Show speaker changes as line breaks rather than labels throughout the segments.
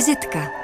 Vizitka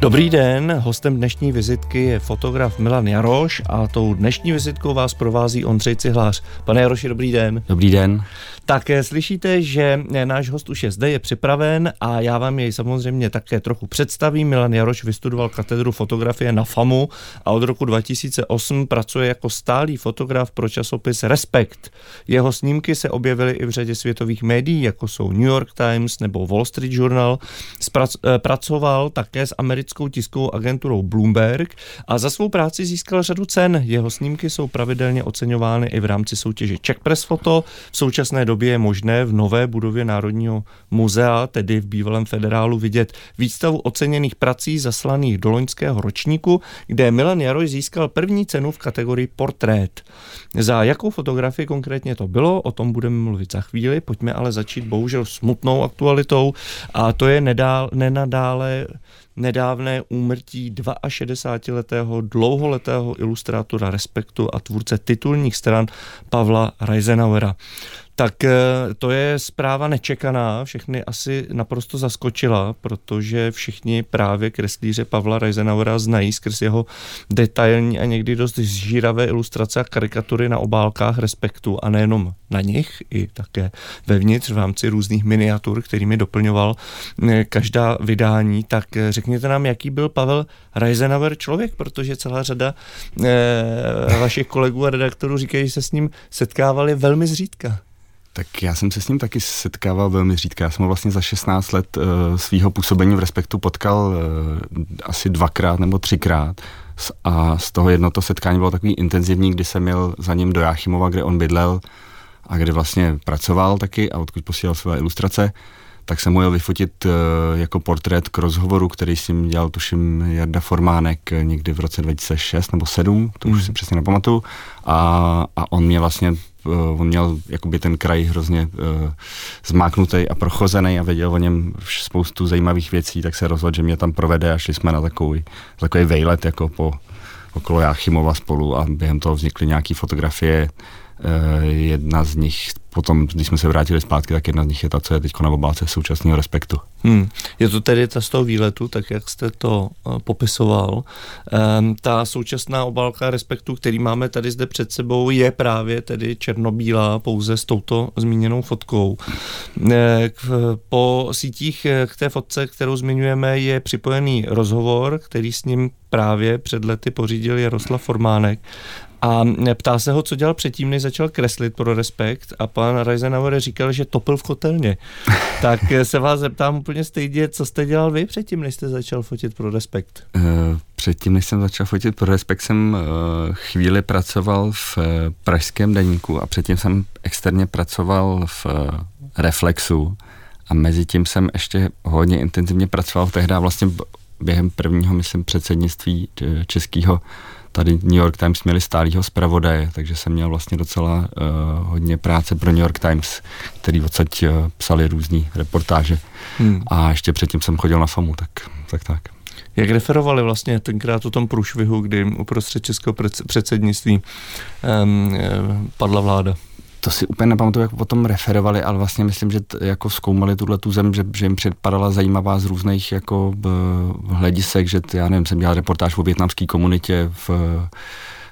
Dobrý den, hostem dnešní vizitky je fotograf Milan Jaroš a tou dnešní vizitkou vás provází Ondřej Cihlář. Pane Jaroši, dobrý den.
Dobrý den.
Tak eh, slyšíte, že eh, náš host už je zde, je připraven a já vám jej samozřejmě také trochu představím. Milan Jaroš vystudoval katedru fotografie na FAMu a od roku 2008 pracuje jako stálý fotograf pro časopis Respekt. Jeho snímky se objevily i v řadě světových médií, jako jsou New York Times nebo Wall Street Journal. Sprac- eh, pracoval také s americkou tiskovou agenturou Bloomberg a za svou práci získal řadu cen. Jeho snímky jsou pravidelně oceňovány i v rámci soutěže Czech Press Photo. V současné době je možné v nové budově Národního muzea, tedy v bývalém federálu, vidět výstavu oceněných prací zaslaných do loňského ročníku, kde Milan Jaroš získal první cenu v kategorii portrét. Za jakou fotografii konkrétně to bylo, o tom budeme mluvit za chvíli, pojďme ale začít bohužel smutnou aktualitou a to je nedál, nenadále nedávné úmrtí 62-letého dlouholetého ilustrátora Respektu a tvůrce titulních stran Pavla Reisenauera tak eh, to je zpráva nečekaná, všechny asi naprosto zaskočila, protože všichni právě kreslíře Pavla Reisenauera znají skrz jeho detailní a někdy dost zžíravé ilustrace a karikatury na obálkách Respektu. A nejenom na nich, i také vevnitř v rámci různých miniatur, kterými doplňoval eh, každá vydání, tak eh, řekněte nám, jaký byl Pavel Reisenauer člověk, protože celá řada eh, vašich kolegů a redaktorů říkají, že se s ním setkávali velmi zřídka.
Tak já jsem se s ním taky setkával velmi řídka. Já jsem ho vlastně za 16 let uh, svého působení v Respektu potkal uh, asi dvakrát nebo třikrát. A z toho jedno to setkání bylo takový intenzivní, kdy jsem měl za ním do Jáchymova, kde on bydlel a kde vlastně pracoval taky a odkud posílal své ilustrace tak jsem mu jel vyfotit uh, jako portrét k rozhovoru, který ním dělal, tuším, Jarda Formánek někdy v roce 2006 nebo 7, to už mm. si přesně nepamatuju. A, a on mě vlastně uh, on měl jakoby ten kraj hrozně uh, zmáknutý a prochozený a věděl o něm spoustu zajímavých věcí, tak se rozhodl, že mě tam provede a šli jsme na takový, takový vejlet jako po okolo Jáchymova spolu a během toho vznikly nějaké fotografie. Uh, jedna z nich potom, když jsme se vrátili zpátky, tak jedna z nich je ta, co je teď na obálce současného respektu.
Hmm. Je to tedy ta z toho výletu, tak jak jste to uh, popisoval. Um, ta současná obálka respektu, který máme tady zde před sebou, je právě tedy černobílá pouze s touto zmíněnou fotkou. E, po sítích eh, k té fotce, kterou zmiňujeme, je připojený rozhovor, který s ním právě před lety pořídil Jaroslav Formánek a ptá se ho, co dělal předtím, než začal kreslit pro Respekt a pan Reisenauer říkal, že topil v kotelně. tak se vás zeptám úplně stejně, co jste dělal vy předtím, než jste začal fotit pro Respekt? Uh,
předtím, než jsem začal fotit pro Respekt, jsem uh, chvíli pracoval v uh, pražském deníku a předtím jsem externě pracoval v Reflexu a mezi tím jsem ještě hodně intenzivně pracoval tehdy vlastně během prvního, myslím, předsednictví českého tady New York Times měli stálýho zpravodaje, takže jsem měl vlastně docela uh, hodně práce pro New York Times, který odsaď uh, psali různé reportáže. Hmm. A ještě předtím jsem chodil na FAMu, tak tak. tak.
Jak referovali vlastně tenkrát o tom průšvihu, kdy uprostřed českého předsednictví um, padla vláda?
To si úplně nepamatuju, jak o tom referovali, ale vlastně myslím, že t, jako zkoumali tuhle tu zem, že, že jim předpadala zajímavá z různých jako b, hledisek, že t, já nevím, jsem dělal reportáž o větnamské komunitě v,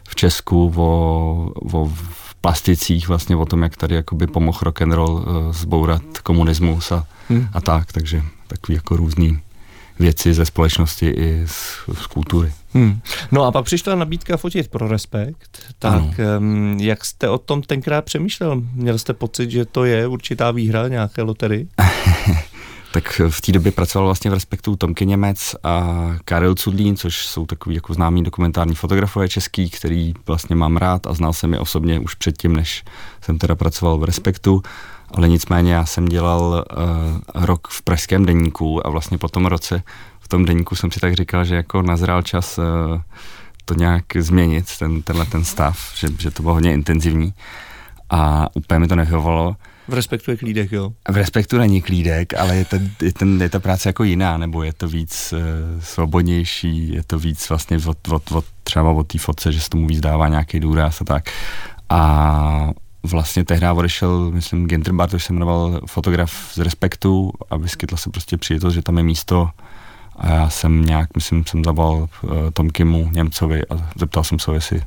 v Česku, o, o plasticích, vlastně o tom, jak tady jakoby pomohl rock and roll uh, zbourat komunismus a, hmm. a tak, takže takový jako různý věci ze společnosti i z, z kultury.
Hmm. No a pak přišla nabídka fotit pro Respekt, tak um, jak jste o tom tenkrát přemýšlel? Měl jste pocit, že to je určitá výhra nějaké lotery?
tak v té době pracoval vlastně v Respektu Tomky Němec a Karel Cudlín, což jsou takový jako známí dokumentární fotografové český, který vlastně mám rád a znal jsem je osobně už předtím, než jsem teda pracoval v Respektu ale nicméně já jsem dělal uh, rok v pražském deníku a vlastně po tom roce v tom deníku jsem si tak říkal, že jako nazrál čas uh, to nějak změnit, ten, tenhle ten stav, že, že to bylo hodně intenzivní a úplně mi to nevyhovalo.
V respektu je klídek, jo?
V respektu není klídek, ale je, ten, je, ten, je ta práce jako jiná, nebo je to víc uh, svobodnější, je to víc vlastně od, od, od třeba od té fotce, že se tomu víc dává nějaký důraz a tak. A vlastně tehdy odešel, myslím, Ginterbart, to se jmenoval fotograf z Respektu a vyskytla se prostě příležitost, že tam je místo a já jsem nějak, myslím, jsem zavolal uh, Tom Kimu, Němcovi a zeptal jsem se, jestli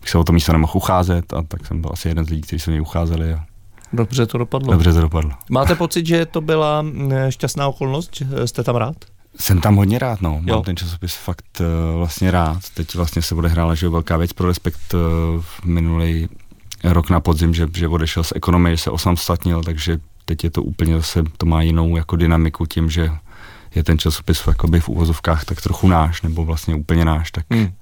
bych se o to místo nemohl ucházet a tak jsem byl asi jeden z lidí, kteří se mě ucházeli a
Dobře to dopadlo.
Dobře to dopadlo.
Máte pocit, že to byla šťastná okolnost, že jste tam rád?
Jsem tam hodně rád, no. Mám jo. ten časopis fakt uh, vlastně rád. Teď vlastně se odehrála, že velká věc pro Respekt uh, minulý rok na podzim, že, že odešel z ekonomie, že se osamostatnil, takže teď je to úplně zase, to má jinou jako dynamiku tím, že je ten časopis jakoby v úvozovkách tak trochu náš, nebo vlastně úplně náš, tak hmm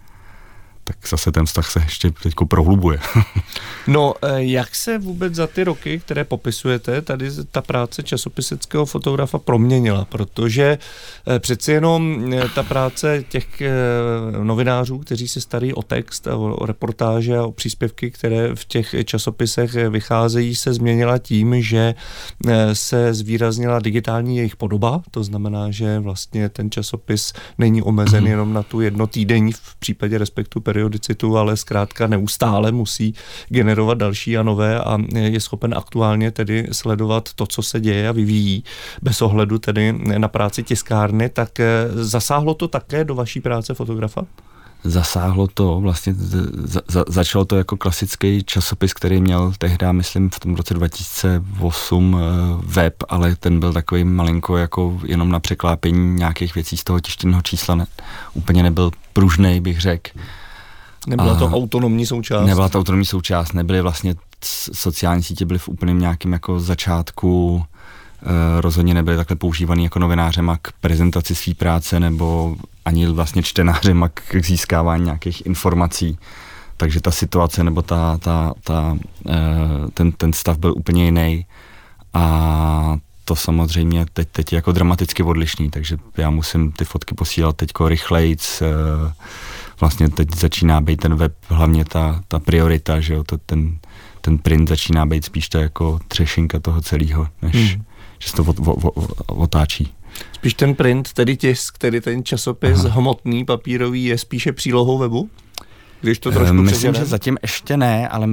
tak zase ten vztah se ještě teď prohlubuje.
no, eh, jak se vůbec za ty roky, které popisujete, tady ta práce časopiseckého fotografa proměnila? Protože eh, přeci jenom eh, ta práce těch novinářů, kteří se starí o text, o reportáže a o příspěvky, které v těch časopisech vycházejí, se změnila tím, že se zvýraznila digitální jejich podoba, to znamená, že vlastně ten časopis není omezen mm. jenom na tu jednotýdenní v případě respektu period periodicitu, ale zkrátka neustále musí generovat další a nové a je schopen aktuálně tedy sledovat to, co se děje a vyvíjí bez ohledu tedy na práci tiskárny, tak eh, zasáhlo to také do vaší práce fotografa?
zasáhlo to, vlastně za, za, začalo to jako klasický časopis, který měl tehdy, myslím, v tom roce 2008 eh, web, ale ten byl takový malinko jako jenom na překlápění nějakých věcí z toho tištěného čísla. Ne, úplně nebyl pružný, bych řekl.
Nebyla to autonomní součást?
Nebyla to autonomní součást, nebyly vlastně sociální sítě byly v úplném nějakém jako začátku, e, rozhodně nebyly takhle používaný jako novinářem a k prezentaci své práce nebo ani vlastně čtenářem a k získávání nějakých informací. Takže ta situace nebo ta, ta, ta, e, ten, ten stav byl úplně jiný a to samozřejmě teď, teď je jako dramaticky odlišný, takže já musím ty fotky posílat teďko rychlejc, e, vlastně teď začíná být ten web hlavně ta, ta priorita, že jo, to ten, ten print začíná být spíš to jako třešinka toho celého, než hmm. že se to o, o, o, otáčí.
Spíš ten print, tedy tisk, tedy ten časopis Aha. hmotný, papírový, je spíše přílohou webu? Když to trošku
Myslím, přeženem? že zatím ještě ne, ale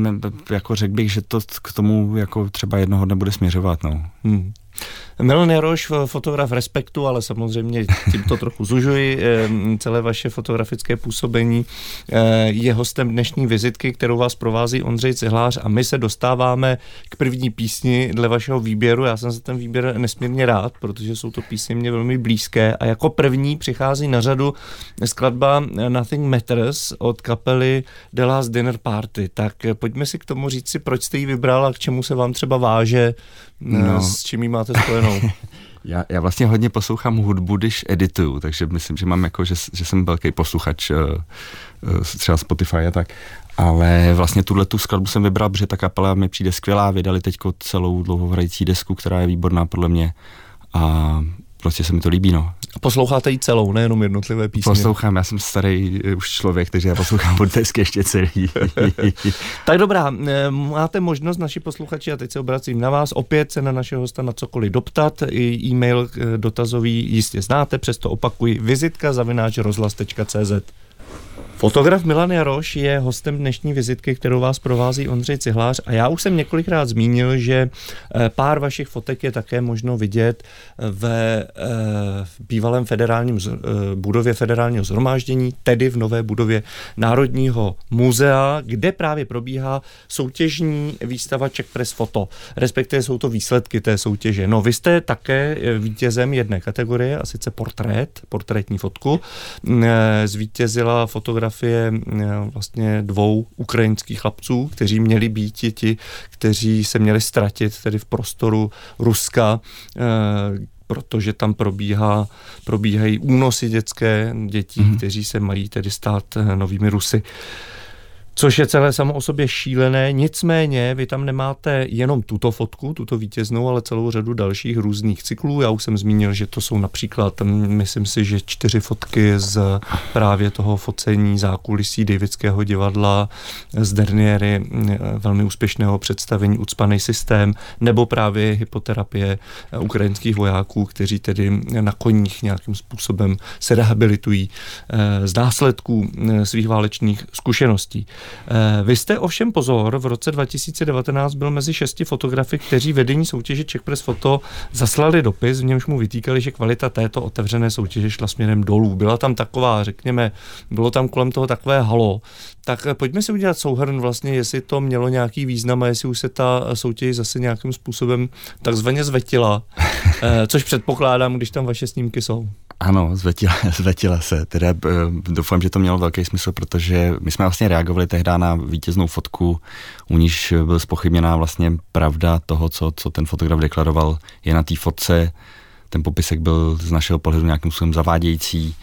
jako řekl bych, že to k tomu jako třeba jednoho dne bude směřovat. No. Hmm.
Milan Jaroš, fotograf Respektu, ale samozřejmě tímto trochu zužuji celé vaše fotografické působení, eh, je hostem dnešní vizitky, kterou vás provází Ondřej Cihlář a my se dostáváme k první písni dle vašeho výběru. Já jsem za ten výběr nesmírně rád, protože jsou to písně mě velmi blízké a jako první přichází na řadu skladba Nothing Matters od kapely The Last Dinner Party. Tak pojďme si k tomu říct si, proč jste ji vybral a k čemu se vám třeba váže, no. s čím ji máte spojenou.
Já, já vlastně hodně poslouchám hudbu, když edituju, takže myslím, že mám jako, že, že jsem velký posluchač uh, uh, třeba Spotify a tak. Ale vlastně tuhle tu skladbu jsem vybral, protože ta kapela mi přijde skvělá, vydali teď celou dlouhohrající desku, která je výborná podle mě a prostě se mi to líbí, no.
Posloucháte ji celou, nejenom jednotlivé písně?
Poslouchám, já jsem starý eh, už člověk, takže já poslouchám desky ještě celý.
tak dobrá, eh, máte možnost, naši posluchači, a teď se obracím na vás, opět se na našeho hosta na cokoliv doptat, i e-mail eh, dotazový jistě znáte, přesto opakuji, vizitka zavináč rozhlas.cz. Fotograf Milan Jaroš je hostem dnešní vizitky, kterou vás provází Ondřej Cihlář a já už jsem několikrát zmínil, že eh, pár vašich fotek je také možno vidět ve eh, v bývalém federálním eh, budově federálního zhromáždění, tedy v nové budově Národního muzea, kde právě probíhá soutěžní výstava Czech Press Foto, respektive jsou to výsledky té soutěže. No, vy jste také vítězem jedné kategorie, a sice portrét, portrétní fotku. Zvítězila fotograf fotografie vlastně dvou ukrajinských chlapců, kteří měli být ti, kteří se měli ztratit tedy v prostoru Ruska, eh, protože tam probíhá, probíhají únosy dětské dětí, mm-hmm. kteří se mají tedy stát eh, novými Rusy což je celé samo o sobě šílené. Nicméně vy tam nemáte jenom tuto fotku, tuto vítěznou, ale celou řadu dalších různých cyklů. Já už jsem zmínil, že to jsou například, myslím si, že čtyři fotky z právě toho focení zákulisí Davidského divadla, z Derniery, velmi úspěšného představení Ucpaný systém, nebo právě hypoterapie ukrajinských vojáků, kteří tedy na koních nějakým způsobem se rehabilitují eh, z následků eh, svých válečných zkušeností. Vy jste ovšem pozor, v roce 2019 byl mezi šesti fotografy, kteří vedení soutěže Czech Press Foto zaslali dopis, v němž mu vytýkali, že kvalita této otevřené soutěže šla směrem dolů. Byla tam taková, řekněme, bylo tam kolem toho takové halo. Tak pojďme si udělat souhrn vlastně, jestli to mělo nějaký význam a jestli už se ta soutěž zase nějakým způsobem takzvaně zvetila, což předpokládám, když tam vaše snímky jsou.
Ano, zvetila, zvetila se. Teda eh, doufám, že to mělo velký smysl, protože my jsme vlastně reagovali tehdy na vítěznou fotku, u níž byl spochybněná vlastně pravda toho, co, co ten fotograf deklaroval, je na té fotce. Ten popisek byl z našeho pohledu nějakým způsobem zavádějící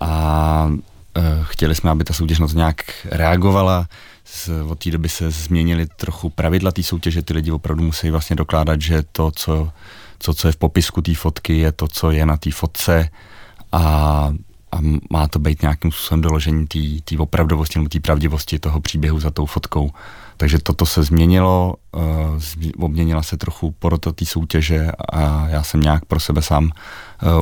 a e, chtěli jsme, aby ta soutěž na to nějak reagovala. Z, od té doby se změnily trochu pravidla té soutěže, ty lidi opravdu musí vlastně dokládat, že to, co co, co je v popisku té fotky, je to, co je na té fotce a, a má to být nějakým způsobem doložení té opravdovosti nebo té pravdivosti toho příběhu za tou fotkou. Takže toto se změnilo, uh, obměnila se trochu porota té soutěže a já jsem nějak pro sebe sám uh,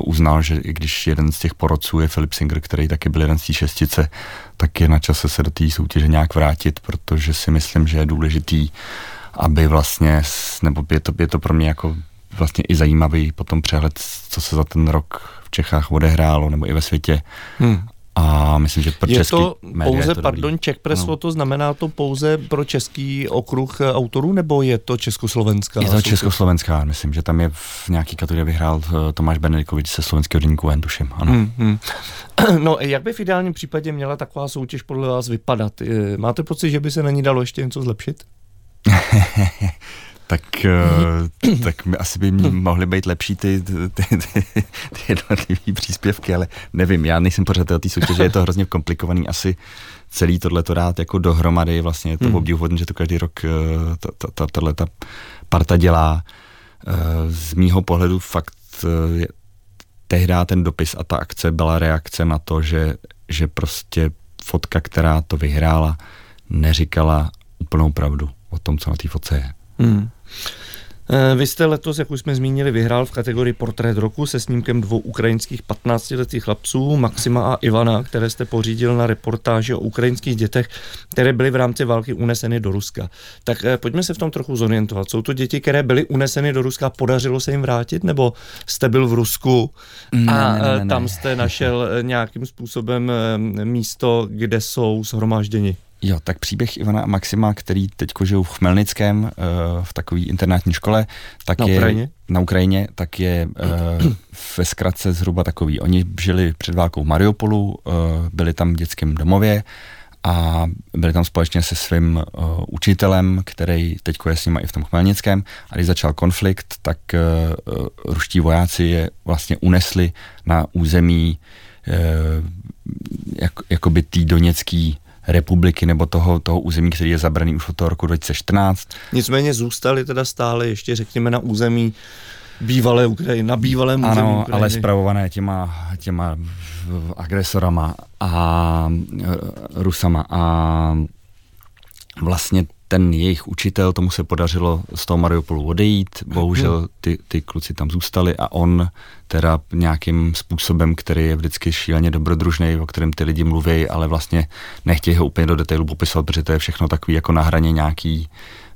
uznal, že i když jeden z těch porodců je Filip Singer, který taky byl jeden z té šestice, tak je na čase se do té soutěže nějak vrátit, protože si myslím, že je důležitý, aby vlastně, nebo je to, je to pro mě jako vlastně i zajímavý potom přehled, co se za ten rok v Čechách odehrálo, nebo i ve světě. Hmm. A myslím, že pro
je
český
to
média
pouze,
je to
pardon. Czech Press no. to znamená to pouze pro český okruh autorů, nebo je to československá?
Je to soutěž? československá, myslím, že tam je v nějaký kategorii vyhrál eh, Tomáš Benedikovič se slovenského denníku N, tuším, ano. Hmm, hmm.
No, jak by v ideálním případě měla taková soutěž podle vás vypadat? Eh, máte pocit, že by se na ní dalo ještě něco zlepšit?
tak, eh, tak my asi by mohly být lepší ty, ty, ty, ty jednotlivé příspěvky, ale nevím, já nejsem pořadatel té soutěže, je to hrozně komplikovaný asi celý tohle to dát jako dohromady, vlastně je to hmm. obdivuhodné, že to každý rok eh, tahle ta parta dělá. Eh, z mýho pohledu fakt tehdy ten dopis a ta akce byla reakce na to, že, že prostě fotka, která to vyhrála, neříkala úplnou pravdu o tom, co na té fotce je. Hmm.
Eh, vy jste letos, jak už jsme zmínili, vyhrál v kategorii Portrét roku se snímkem dvou ukrajinských 15-letých chlapců, Maxima a Ivana, které jste pořídil na reportáži o ukrajinských dětech, které byly v rámci války uneseny do Ruska. Tak eh, pojďme se v tom trochu zorientovat. Jsou to děti, které byly uneseny do Ruska, podařilo se jim vrátit, nebo jste byl v Rusku
ne,
a
ne, ne, ne,
tam jste našel nějakým způsobem místo, kde jsou shromážděni?
Jo, tak příběh Ivana a Maxima, který teď žijou v Chmelnickém, eh, v takové internátní škole, tak
na
je
Ukrajině?
na Ukrajině, tak je eh, ve zkratce zhruba takový. Oni žili před válkou v Mariupolu, eh, byli tam v dětském domově a byli tam společně se svým učitelem, který teď je s nimi i v tom Chmelnickém. A když začal konflikt, tak ruští vojáci je vlastně unesli na území jak, jakoby tý doněcký republiky nebo toho, toho území, který je zabraný už od toho roku 2014.
Nicméně zůstali teda stále ještě, řekněme, na území bývalé Ukrajiny, na bývalém území
Ano,
Ukrajiny.
ale spravované těma, těma agresorama a e, Rusama a vlastně ten jejich učitel, tomu se podařilo z toho Mariupolu odejít, bohužel mhm. ty, ty kluci tam zůstali a on teda nějakým způsobem, který je vždycky šíleně dobrodružný, o kterém ty lidi mluví, ale vlastně nechtějí ho úplně do detailu popisovat, protože to je všechno takový jako na hraně nějaký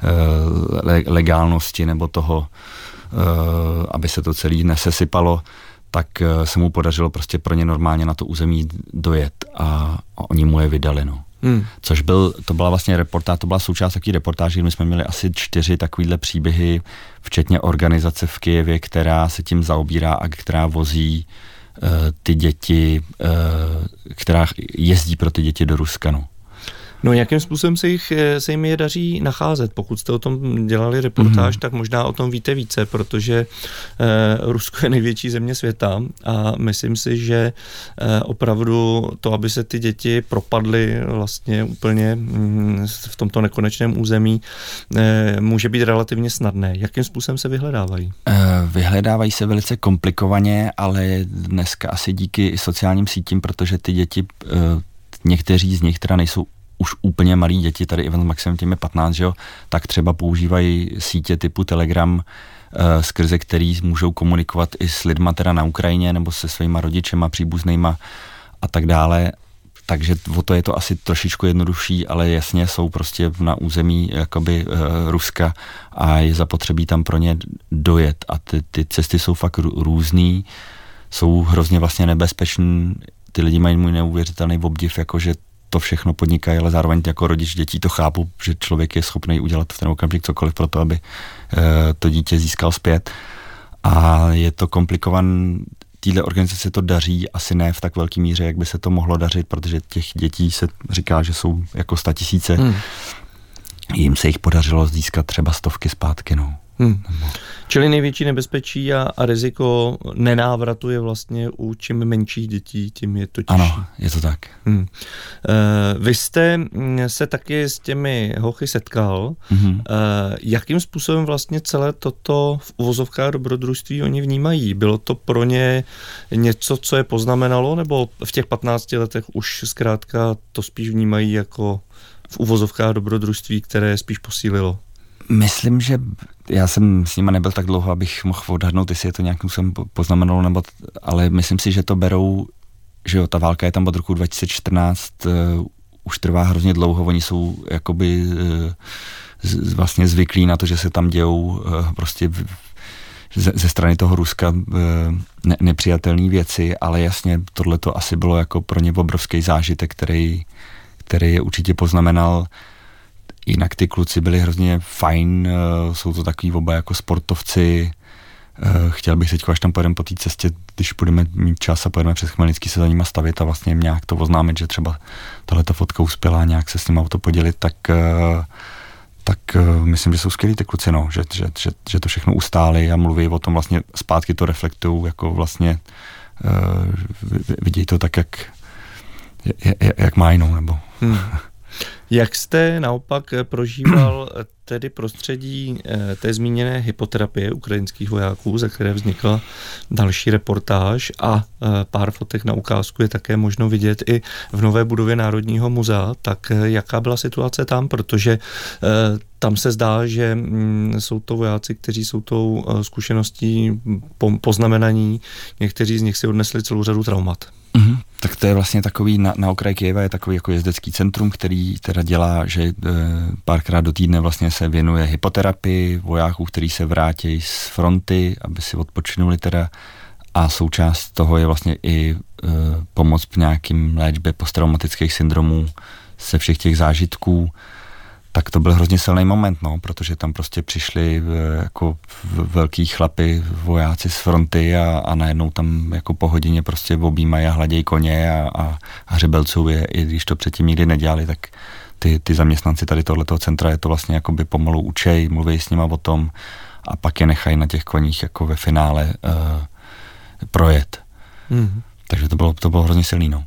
uh, legálnosti nebo toho, uh, aby se to celý nesesypalo, tak uh, se mu podařilo prostě pro ně normálně na to území dojet a, a oni mu je vydali. No. Hmm. Což byl, to byla vlastně reportáž, to byla součást takové reportáže, my jsme měli asi čtyři takovýhle příběhy, včetně organizace v Kijevě, která se tím zaobírá a která vozí uh, ty děti, uh, která jezdí pro ty děti do Ruska. No.
No jakým způsobem se, jich, eh, se jim je daří nacházet? Pokud jste o tom dělali reportáž, mm-hmm. tak možná o tom víte více, protože eh, Rusko je největší země světa a myslím si, že eh, opravdu to, aby se ty děti propadly vlastně úplně mm, v tomto nekonečném území, eh, může být relativně snadné. Jakým způsobem se vyhledávají?
Vyhledávají se velice komplikovaně, ale dneska asi díky sociálním sítím, protože ty děti někteří z nich teda nejsou už úplně malí děti, tady Ivan s Maxem těm je 15, že jo, tak třeba používají sítě typu Telegram, uh, skrze který můžou komunikovat i s lidma teda na Ukrajině nebo se svýma rodičema, příbuznýma a tak dále. takže o to je to asi trošičku jednodušší, ale jasně jsou prostě na území jakoby uh, Ruska a je zapotřebí tam pro ně dojet a ty, ty cesty jsou fakt různý, jsou hrozně vlastně nebezpečný, ty lidi mají můj neuvěřitelný obdiv, jakože to všechno podnikají, ale zároveň jako rodič dětí to chápu, že člověk je schopný udělat v ten okamžik cokoliv pro to, aby uh, to dítě získal zpět. A je to komplikovaný téhle organizaci to daří, asi ne v tak velké míře, jak by se to mohlo dařit, protože těch dětí se říká, že jsou jako sta tisíce. Hmm. Jim se jich podařilo získat třeba stovky zpátky. No. Hmm.
Čili největší nebezpečí a, a riziko nenávratu je vlastně u čím menších dětí, tím je to těžší.
Ano, je to tak. Hmm. Uh,
vy jste mm, se taky s těmi hochy setkal. Hmm. Uh, jakým způsobem vlastně celé toto v uvozovkách dobrodružství oni vnímají? Bylo to pro ně něco, co je poznamenalo, nebo v těch 15 letech už zkrátka to spíš vnímají jako v uvozovkách dobrodružství, které spíš posílilo?
Myslím, že já jsem s nima nebyl tak dlouho, abych mohl odhadnout, jestli je to nějakým způsobem poznamenalo, nebo, ale myslím si, že to berou, že jo, ta válka je tam od roku 2014, uh, eh, už trvá hrozně dlouho, oni jsou jakoby uh, z, vlastně zvyklí na to, že se tam dějou uh, prostě v, ze, ze strany toho Ruska ne, nepřijatelné věci, ale jasně tohle to asi bylo jako pro ně obrovský zážitek, který, který je určitě poznamenal Jinak ty kluci byli hrozně fajn, eh, jsou to takový oba jako sportovci. Eh, chtěl bych teď, až tam pojedeme po té cestě, když budeme mít čas a pojedeme přes Chmelnický se za nima stavit a vlastně nějak to oznámit, že třeba tahle ta fotka uspěla a nějak se s ním auto podělit, tak eh, tak myslím, že jsou skvělí ty kluci, no, že, že, že, že, to všechno ustáli a mluví o tom vlastně zpátky to reflektují, jako vlastně uh, vidějí to tak, jak, jak, jak mají, no, nebo... Hmm.
Jak jste naopak eh, prožíval eh, tedy prostředí eh, té zmíněné hypoterapie ukrajinských vojáků, za které vznikla další reportáž a pár fotek na ukázku je také možno vidět i v nové budově Národního muzea, tak jaká byla situace tam, protože tam se zdá, že mm, jsou to vojáci, kteří jsou tou zkušeností poznamenaní, někteří z nich si odnesli celou řadu traumat.
Mm-hmm. Tak to je vlastně takový, na, na okraji Kyjeva je takový jako jezdecký centrum, který teda dělá, že e, párkrát do týdne vlastně se věnuje hypoterapii vojáků, kteří se vrátí z fronty, aby si odpočinuli teda. A součást toho je vlastně i e, pomoc v nějakým léčbě posttraumatických syndromů se všech těch zážitků tak to byl hrozně silný moment, no, protože tam prostě přišli eh, jako velký chlapy, vojáci z fronty a, a najednou tam jako po hodině prostě objímají a hladějí koně a, a, a hřebelců je, i když to předtím nikdy nedělali, tak ty, ty zaměstnanci tady tohoto centra je to vlastně jako by pomalu učej, mluví s nima o tom a pak je nechají na těch koních jako ve finále uh, projet. Mm. Takže to bylo, to bylo hrozně silný, no.
Uh,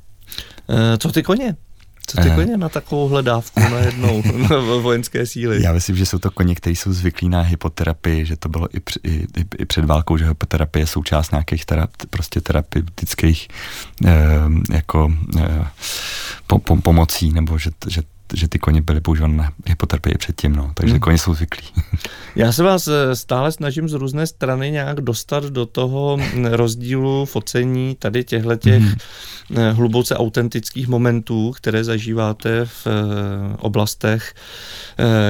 co ty koně? Co ty eh. koně na takovou hledávku najednou na vojenské síly?
Já myslím, že jsou to koně, kteří jsou zvyklí na hypoterapii, že to bylo i, při, i, i před válkou, že hypoterapie je součást nějakých terap, prostě terapeutických eh, jako eh, po, po, pomocí, nebo že, že že ty koně byly používány na hypoterapii předtím, no, takže hmm. koně jsou zvyklí.
Já se vás eh, stále snažím z různé strany nějak dostat do toho rozdílu focení tady těchto těch hmm. hluboce autentických momentů, které zažíváte v eh, oblastech,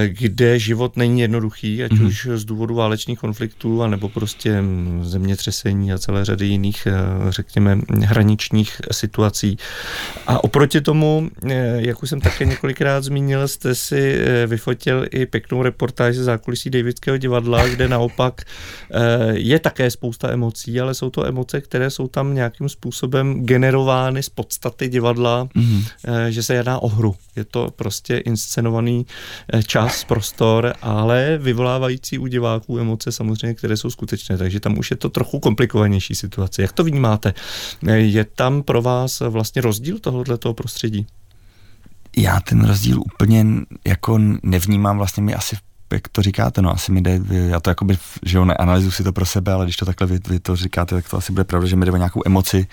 kde život není jednoduchý, ať hmm. už z důvodu válečných konfliktů, anebo prostě hm, zemětřesení a celé řady jiných, řekněme, hraničních situací. A oproti tomu, jak už jsem také několikrát několikrát zmínil, jste si eh, vyfotil i pěknou reportáž ze zákulisí Davidského divadla, kde naopak eh, je také spousta emocí, ale jsou to emoce, které jsou tam nějakým způsobem generovány z podstaty divadla, mm-hmm. že se jedná o hru. Je to prostě inscenovaný čas, prostor, ale vyvolávající u diváků emoce samozřejmě, které jsou skutečné, takže tam už je to trochu komplikovanější situace. Jak to vnímáte? Je tam pro vás vlastně rozdíl tohoto prostředí?
Já ten rozdíl úplně jako nevnímám, vlastně mi asi jak to říkáte, no asi mi jde, já to jakoby, že jo, neanalyzuji si to pro sebe, ale když to takhle vy, vy to říkáte, tak to asi bude pravda, že mi jde o nějakou emoci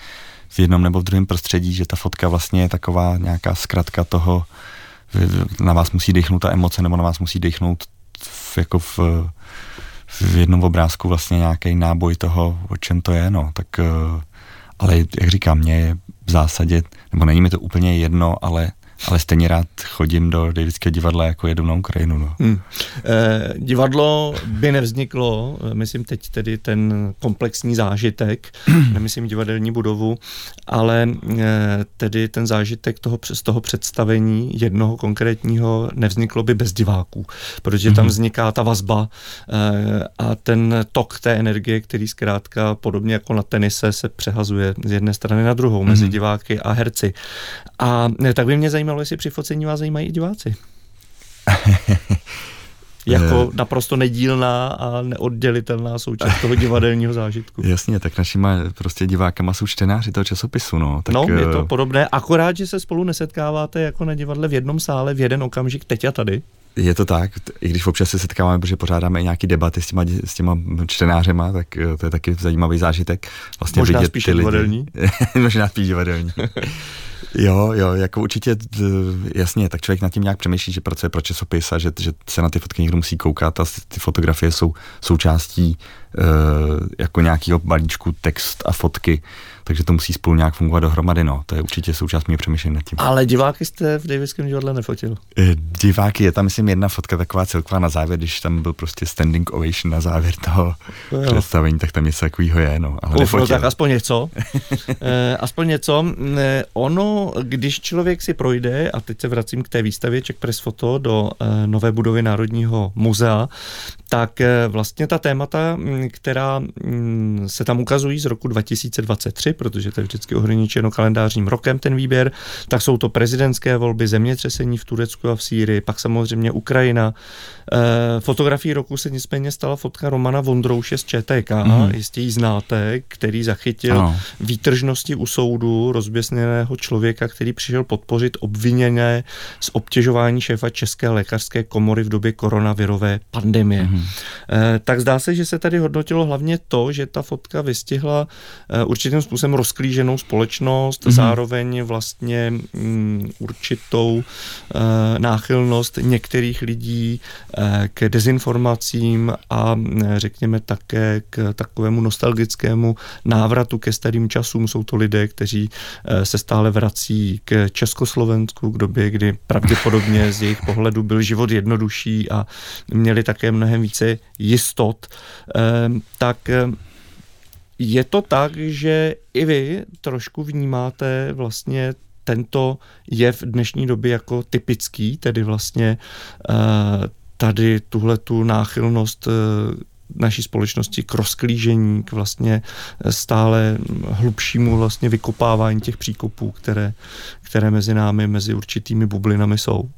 v jednom nebo v druhém prostředí, že ta fotka vlastně je taková nějaká zkratka toho, na vás musí dechnout ta emoce, nebo na vás musí dechnout v, jako v, v jednom obrázku vlastně nějaký náboj toho, o čem to je, no, tak ale jak říkám, mě je v zásadě, nebo není mi to úplně jedno, ale ale stejně rád chodím do Davidského divadla jako jedu na Ukrajinu. No. Hmm.
Eh, divadlo by nevzniklo, eh, myslím teď tedy ten komplexní zážitek, nemyslím divadelní budovu, ale eh, tedy ten zážitek toho, z toho představení jednoho konkrétního nevzniklo by bez diváků, protože tam hmm. vzniká ta vazba eh, a ten tok té energie, který zkrátka podobně jako na tenise se přehazuje z jedné strany na druhou mezi diváky a herci. A eh, tak by mě zajímalo, zajímalo, jestli při focení vás zajímají i diváci. jako naprosto nedílná a neoddělitelná součást toho divadelního zážitku.
Jasně, tak našima prostě divákama jsou čtenáři toho časopisu. No, tak,
no je to eh, podobné, akorát, že se spolu nesetkáváte jako na divadle v jednom sále v jeden okamžik, teď a tady.
Je to tak, i když občas se setkáváme, protože pořádáme i nějaké debaty s těma, s těma čtenářema, tak eh, to je taky zajímavý zážitek.
Vlastně Možná spíš divadelní.
Možná spíš divadelní. Jo, jo, jako určitě, jasně, tak člověk nad tím nějak přemýšlí, že pracuje pro časopis a že, že se na ty fotky někdo musí koukat a ty fotografie jsou součástí uh, jako nějakého balíčku text a fotky takže to musí spolu nějak fungovat dohromady, no. To je určitě součást mě přemýšlení nad tím.
Ale diváky jste v Davidském divadle nefotil?
E, diváky, je tam myslím jedna fotka taková celková na závěr, když tam byl prostě standing ovation na závěr toho no představení, tak tam něco takového je, no.
Ale Uf, no, tak aspoň něco. e, aspoň něco. E, ono, když člověk si projde, a teď se vracím k té výstavě Czech Press Photo do e, nové budovy Národního muzea, tak e, vlastně ta témata, která m, se tam ukazují z roku 2023, protože to je vždycky ohraničeno kalendářním rokem ten výběr, tak jsou to prezidentské volby, zemětřesení v Turecku a v Sýrii, pak samozřejmě Ukrajina. E, fotografií roku se nicméně stala fotka Romana Vondrouše z ČTK, mm. jistě ji znáte, který zachytil ano. výtržnosti u soudu rozběsněného člověka, který přišel podpořit obviněné z obtěžování šéfa České lékařské komory v době koronavirové pandemie. Mm. E, tak zdá se, že se tady hodnotilo hlavně to, že ta fotka vystihla e, určitým způsobem způsobem rozklíženou společnost, mm-hmm. zároveň vlastně mm, určitou uh, náchylnost některých lidí uh, k dezinformacím a uh, řekněme také k takovému nostalgickému návratu ke starým časům. Jsou to lidé, kteří uh, se stále vrací k Československu, k době, kdy pravděpodobně z jejich pohledu byl život jednodušší a měli také mnohem více jistot. Uh, tak je to tak, že i vy trošku vnímáte vlastně tento jev dnešní doby jako typický, tedy vlastně uh, tady tuhle tu náchylnost uh, naší společnosti k rozklížení, k vlastně stále hlubšímu vlastně vykopávání těch příkopů, které, které mezi námi, mezi určitými bublinami jsou.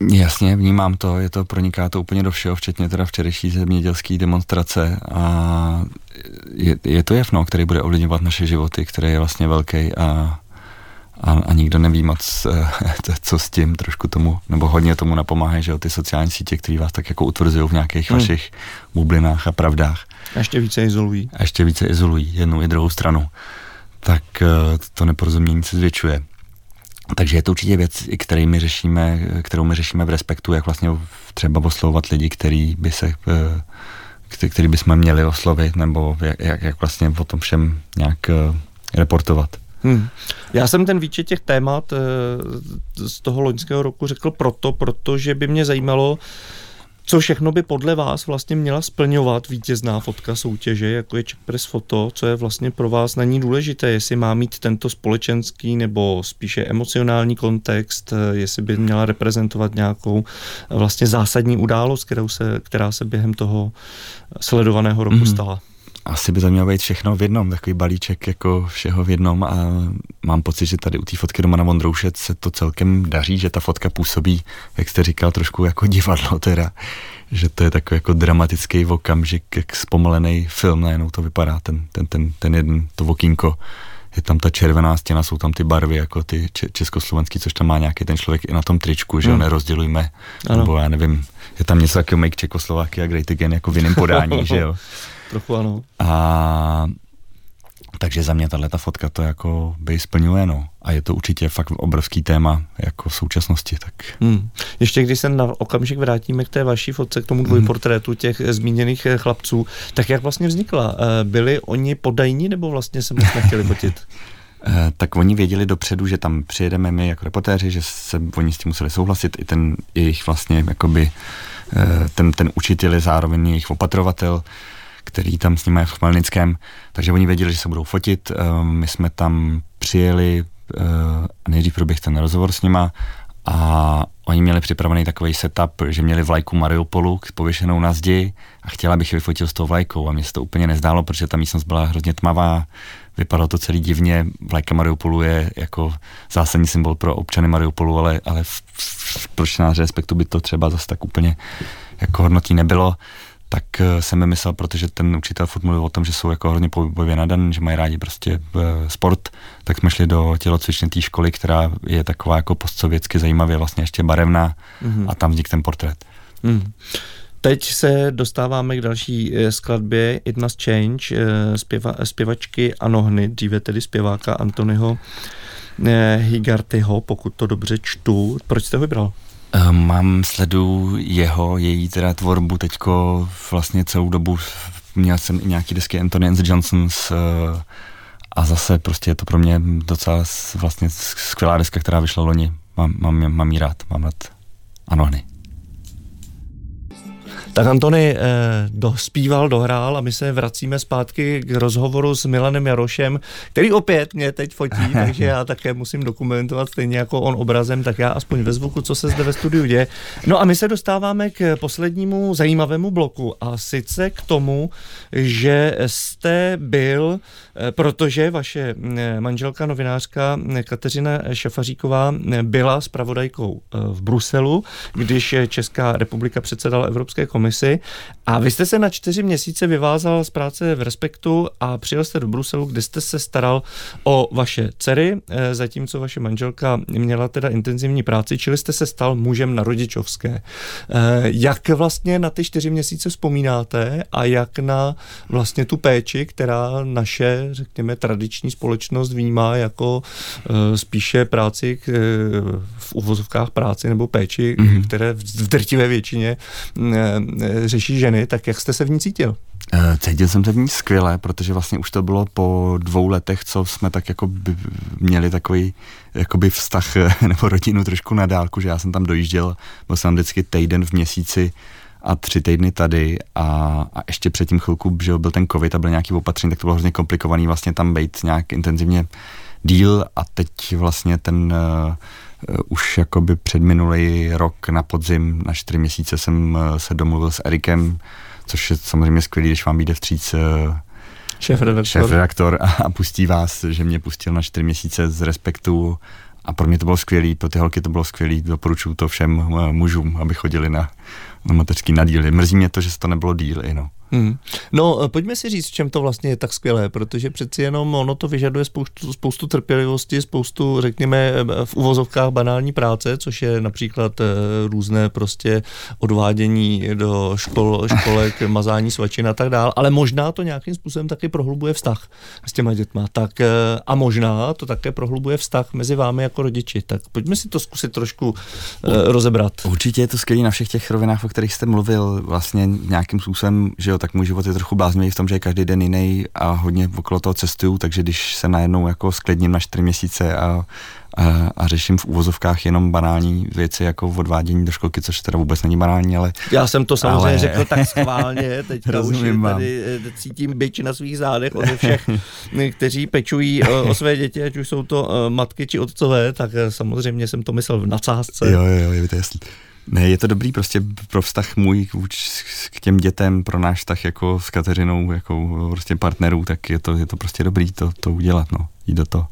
Jasně, vnímám to, je to, proniká to úplně do všeho, včetně teda včerejší zemědělské demonstrace a je, je to jev, no, který bude ovlivňovat naše životy, který je vlastně velký a, a, a nikdo neví moc, eh, co s tím trošku tomu, nebo hodně tomu napomáhají, že jo, ty sociální sítě, které vás tak jako utvrzují v nějakých hmm. vašich bublinách a pravdách.
A ještě více izolují.
A ještě více izolují jednu i druhou stranu. Tak eh, to neporozumění se zvětšuje. Takže je to určitě věc, který my řešíme, kterou my řešíme v respektu, jak vlastně třeba oslovovat lidi, který by se eh, který bychom měli oslovit, nebo jak, jak vlastně o tom všem nějak eh, reportovat. Hmm.
Já jsem ten výčet těch témat eh, z toho loňského roku řekl proto, protože by mě zajímalo, co všechno by podle vás vlastně měla splňovat vítězná fotka soutěže, jako je Czech Press Foto, co je vlastně pro vás na ní důležité, jestli má mít tento společenský nebo spíše emocionální kontext, jestli by měla reprezentovat nějakou vlastně zásadní událost, kterou se, která se během toho sledovaného roku mm. stala
asi by to mělo být všechno v jednom, takový balíček jako všeho v jednom a mám pocit, že tady u té fotky Romana Vondrouše se to celkem daří, že ta fotka působí, jak jste říkal, trošku jako divadlo teda, že to je takový jako dramatický okamžik, jak zpomalený film, najednou to vypadá, ten, ten, ten, ten jeden, to okýnko, je tam ta červená stěna, jsou tam ty barvy, jako ty československý, což tam má nějaký ten člověk i na tom tričku, že hmm. ho nerozdělujme, ano. nebo já nevím, je tam něco jako Make Czechoslovakia Great Again, jako v jiném podání, že jo.
Trochu ano.
A takže za mě tahle ta fotka to jako by splňuje, no. A je to určitě fakt obrovský téma jako v současnosti, tak.
Hmm. Ještě když se na okamžik vrátíme k té vaší fotce, k tomu hmm. dvojportrétu těch zmíněných eh, chlapců, tak jak vlastně vznikla? Eh, byli oni podajní nebo vlastně se moc nechtěli fotit?
Eh, tak oni věděli dopředu, že tam přijedeme my jako reportéři, že se oni s tím museli souhlasit, i ten jejich vlastně jakoby eh, ten, ten učitel je zároveň jejich opatrovatel, který tam s nimi je v Chmelnickém, takže oni věděli, že se budou fotit, eh, my jsme tam přijeli a nejdřív proběh ten rozhovor s nima a oni měli připravený takový setup, že měli vlajku Mariupolu pověšenou na zdi a chtěla bych vyfotil s tou vlajkou a mě se to úplně nezdálo, protože ta místnost byla hrozně tmavá, vypadalo to celý divně, vlajka Mariupolu je jako zásadní symbol pro občany Mariupolu, ale, ale v, v, proč na respektu by to třeba zase tak úplně jako hodnotí nebylo tak eh, jsem mi myslel, protože ten učitel furt mluvil o tom, že jsou jako hodně pohybově nadan, že mají rádi prostě uh, sport, tak jsme šli do tělocvičny té školy, která je taková jako postsovětsky zajímavě vlastně ještě barevná mm-hmm. a tam vznikl ten portrét. Mm.
Teď se dostáváme k další eh, skladbě It Must Change zpěva, zpěvačky Anohny, dříve tedy zpěváka Antonyho Higartyho, pokud to dobře čtu. Proč jste ho vybral?
Ehm, mám sledu jeho, její teda tvorbu teďko vlastně celou dobu. Měl jsem i nějaký desky Anthony and the Johnsons uh, a zase prostě je to pro mě docela vlastně skvělá deska, která vyšla loni. Mám, mám, mám jí rád, mám rád Anohny.
Tak Antony eh, dospíval, dohrál a my se vracíme zpátky k rozhovoru s Milanem Jarošem, který opět mě teď fotí, takže já také musím dokumentovat stejně jako on obrazem, tak já aspoň ve zvuku, co se zde ve studiu děje. No a my se dostáváme k poslednímu zajímavému bloku a sice k tomu, že jste byl, eh, protože vaše eh, manželka novinářka eh, Kateřina Šafaříková byla spravodajkou v Bruselu, když Česká republika předsedala Evropské komisi komisi a vy jste se na čtyři měsíce vyvázal z práce v Respektu a přijel jste do Bruselu, kde jste se staral o vaše dcery, eh, zatímco vaše manželka měla teda intenzivní práci, čili jste se stal mužem na rodičovské. Eh, jak vlastně na ty čtyři měsíce vzpomínáte a jak na vlastně tu péči, která naše, řekněme, tradiční společnost vnímá jako eh, spíše práci v uvozovkách práci nebo péči, mm-hmm. které v drtivé většině řeší ženy, tak jak jste se v ní cítil?
Eh, cítil jsem se v ní skvěle, protože vlastně už to bylo po dvou letech, co jsme tak jako by měli takový jakoby vztah eh, nebo rodinu trošku na dálku, že já jsem tam dojížděl, byl jsem vždycky týden v měsíci a tři týdny tady a, a ještě předtím chvilku, že byl ten covid a byl nějaký opatření, tak to bylo hrozně komplikovaný vlastně tam být nějak intenzivně díl a teď vlastně ten uh, Eh, už jakoby před minulý rok na podzim, na čtyři měsíce jsem eh, se domluvil s Erikem, což je samozřejmě skvělý, když vám vyjde vstříc eh,
šéf-redaktor,
šéf-redaktor a, a pustí vás, že mě pustil na čtyři měsíce z respektu a pro mě to bylo skvělý, pro ty holky to bylo skvělý, doporučuju to všem mužům, aby chodili na, na mateřský nadíly. Mrzí mě to, že se to nebylo díly, no.
Hmm. No, eh, pojďme si říct, v čem to vlastně je tak skvělé, protože přeci jenom ono to vyžaduje spoustu, spoustu trpělivosti, spoustu, řekněme, eh, v uvozovkách banální práce, což je například eh, různé prostě odvádění do škol, školek, mazání svačin a tak dál, ale možná to nějakým způsobem taky prohlubuje vztah s těma dětma. Tak a možná to také prohlubuje vztah mezi vámi jako rodiči. Tak pojďme si to zkusit trošku rozebrat.
Určitě je to skvělé na všech těch rovinách, o kterých jste mluvil, vlastně nějakým způsobem, že jo, tak můj život je trochu bláznivý v tom, že je každý den jiný a hodně okolo toho cestuju, takže když se najednou jako sklidním na čtyři měsíce a, a, a řeším v úvozovkách jenom banální věci jako odvádění do školky, což teda vůbec není banální, ale...
Já jsem to samozřejmě ale... řekl tak schválně, teďka už tady eh, cítím byč na svých zádech od všech, kteří pečují eh, o své děti, ať už jsou to eh, matky či otcové, tak samozřejmě jsem to myslel v nadsázce.
Jo, jo, jo, je to jasný. Ne, je to dobrý prostě pro vztah můj k těm dětem, pro náš vztah jako s Kateřinou, jako prostě partnerů, tak je to, je to prostě dobrý to, to udělat, no, jít do toho.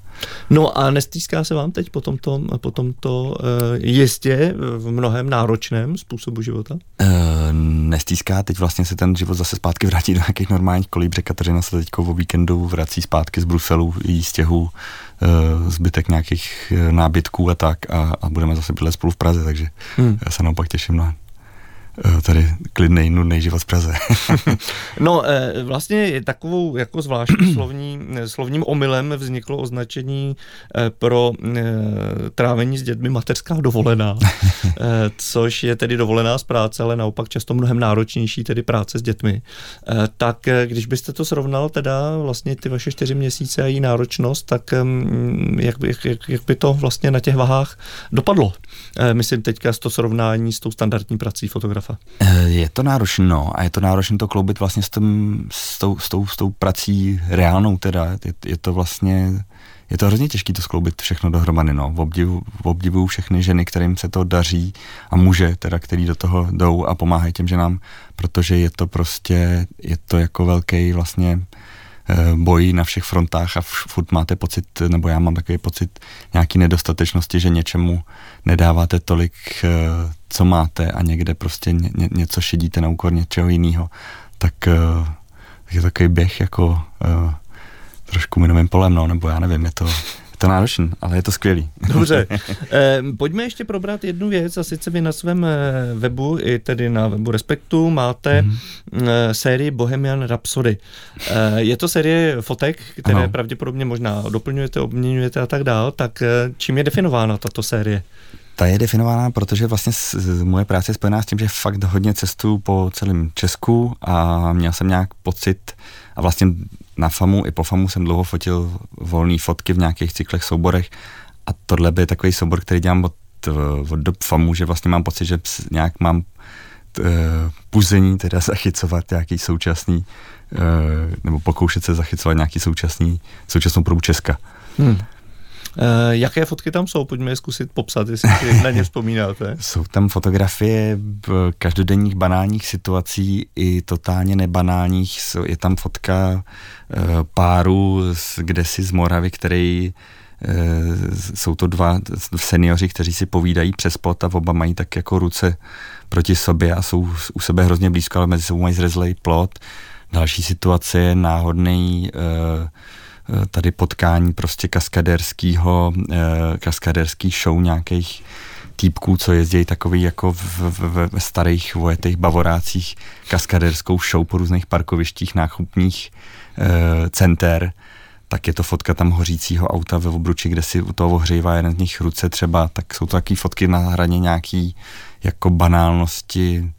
No a nestýská se vám teď po tomto, po tomto uh, jistě v mnohem náročném způsobu života? Uh,
nestýská, teď vlastně se ten život zase zpátky vrátí do nějakých normálních kolí, protože Kateřina se teď o víkendu vrací zpátky z Bruselu, jí stěhu uh, zbytek nějakých nábytků a tak a, a budeme zase bydlet spolu v Praze, takže hmm. já se naopak těším na, Eh, tady klidnej, nudný život v Praze.
no, eh, vlastně takovou jako zvláštní slovní, slovním omylem vzniklo označení eh, pro trávení s dětmi mateřská dovolená, což je tedy dovolená z práce, ale naopak často mnohem náročnější, tedy práce s dětmi. Tak když byste to srovnal teda vlastně ty vaše čtyři měsíce a její náročnost, tak mm, jak, jak, jak by to vlastně na těch vahách dopadlo? Myslím teďka to srovnání s tou standardní prací fotografa fotografa?
Eh, je to náročné, no, a je to náročné to kloubit vlastně s, tím, s, tou, s, tou, s tou prací reálnou teda. Je, je to vlastně, je to hrozně těžké to skloubit všechno dohromady, no. Obdivu, v obdivu všechny ženy, kterým se to daří a muže, teda, který do toho jdou a pomáhají těm ženám, protože je to prostě, je to jako velký vlastně eh, boj na všech frontách a furt máte pocit, nebo já mám takový pocit nějaký nedostatečnosti, že něčemu nedáváte tolik eh, co máte a někde prostě ně, ně, něco šedíte na úkor něčeho jiného, tak, uh, je takový běh jako uh, trošku minovým polem, no, nebo já nevím, je to, je to náročný, ale je to skvělý.
Dobře. Eh, pojďme ještě probrat jednu věc a sice vy na svém webu, i tedy na webu Respektu, máte mm-hmm. sérii Bohemian Rhapsody. Eh, je to série fotek, které ano. pravděpodobně možná doplňujete, obměňujete a tak dál, tak čím je definována tato série?
Ta je definovaná, protože vlastně s, moje práce je spojená s tím, že fakt hodně cestu po celém Česku a měl jsem nějak pocit a vlastně na FAMu i po FAMu jsem dlouho fotil volné fotky v nějakých cyklech, souborech a tohle by je takový soubor, který dělám od, od dob FAMu, že vlastně mám pocit, že nějak mám t, puzení teda zachycovat nějaký současný e, nebo pokoušet se zachycovat nějaký současný, současnou probu Česka. Hmm.
Uh, jaké fotky tam jsou? Pojďme je zkusit popsat, jestli si na ně vzpomínáte.
Jsou tam fotografie každodenních banálních situací i totálně nebanálních. Je tam fotka uh, páru z, kdesi z Moravy, který uh, jsou to dva seniori, kteří si povídají přes plot a oba mají tak jako ruce proti sobě a jsou u sebe hrozně blízko, ale mezi sebou mají zrezlej plot. Další situace je náhodný uh, Eh, tady potkání prostě kaskaderského, eh, kaskaderský show nějakých týpků, co jezdí takový jako v, v, v starých vojetých bavorácích kaskaderskou show po různých parkovištích, náchupních e, center, tak je to fotka tam hořícího auta ve obruči, kde si u toho ohřejvá jeden z nich ruce třeba, tak jsou to takové fotky na hraně nějaký jako banálnosti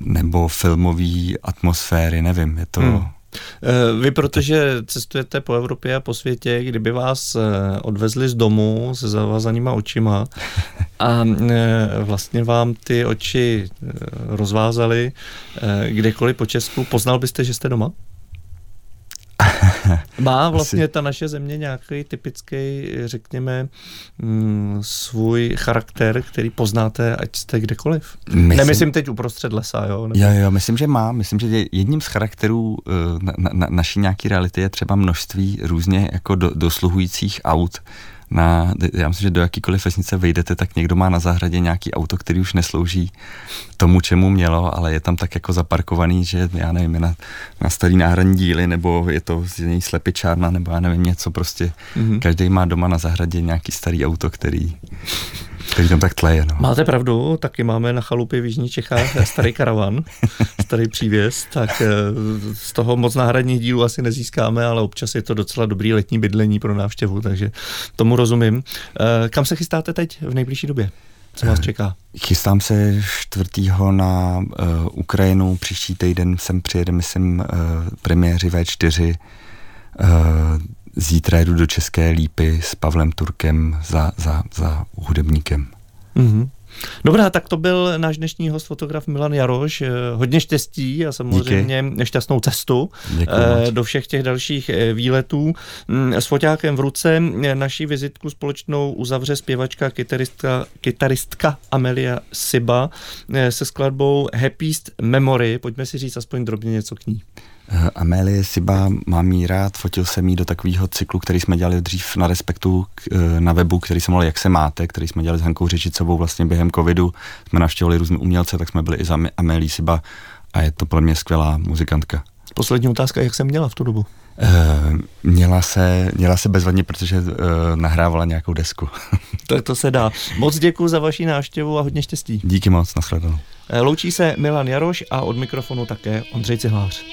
nebo filmové atmosféry, nevím, je to... Hmm.
Eh, vy, protože cestujete po Evropě a po světě, kdyby vás eh, odvezli z domu se zavazanýma očima a eh, vlastně vám ty oči rozvázali kdekoliv po Česku, poznal byste, že jste doma? Má vlastně Asi. ta naše země nějaký typický, řekněme, mm, svůj charakter, který poznáte, ať jste kdekoliv? Myslím, Nemyslím teď uprostřed lesa, jo?
Nebo... Jo, jo, myslím, že má. Myslím, že jedním z charakterů uh, na, na, naší nějaký reality je třeba množství různě jako do, dosluhujících aut, na, já myslím, že do jakýkoliv vesnice vejdete, tak někdo má na zahradě nějaký auto, který už neslouží tomu, čemu mělo, ale je tam tak jako zaparkovaný, že já nevím, je na, na starý náhradní díly, nebo je to z něj slepičárna, nebo já nevím, něco prostě. Mm-hmm. Každý má doma na zahradě nějaký starý auto, který který tam tak tleje. No.
Máte pravdu, taky máme na chalupě v Jižních Čechách starý karavan, starý přívěs, tak eh, z toho moc náhradních dílů asi nezískáme, ale občas je to docela dobrý letní bydlení pro návštěvu, takže tomu rozumím. Eh, kam se chystáte teď v nejbližší době? Co vás čeká?
Chystám se čtvrtýho na uh, Ukrajinu, příští týden sem přijede, myslím, uh, premiéři V4. Uh, zítra jdu do České lípy s Pavlem Turkem za, za, za hudebníkem. Mm-hmm.
Dobrá, tak to byl náš dnešní host, fotograf Milan Jaroš. Eh, hodně štěstí a samozřejmě Díky. šťastnou cestu Děkuji eh, do všech těch dalších eh, výletů. Mm, s foťákem v ruce naší vizitku společnou uzavře zpěvačka, kytaristka, kytaristka Amelia Siba se skladbou Happiest Memory. Pojďme si říct aspoň drobně něco k ní.
Eh, Amélie Siba mám jí rád, fotil jsem jí do takového cyklu, který jsme dělali dřív na Respektu eh, na webu, který se jmenoval Jak se máte, který jsme dělali s Hankou Řečicovou vlastně během covidu. Jsme navštěvovali různé umělce, tak jsme byli i za Amélie Siba a je to pro mě skvělá muzikantka.
Poslední otázka, jak se měla v tu dobu?
Uh, měla, se, měla se bezvadně, protože uh, nahrávala nějakou desku.
tak to se dá. Moc děkuji za vaši návštěvu a hodně štěstí.
Díky moc, nashledanou.
Loučí se Milan Jaroš a od mikrofonu také Ondřej Cihlář.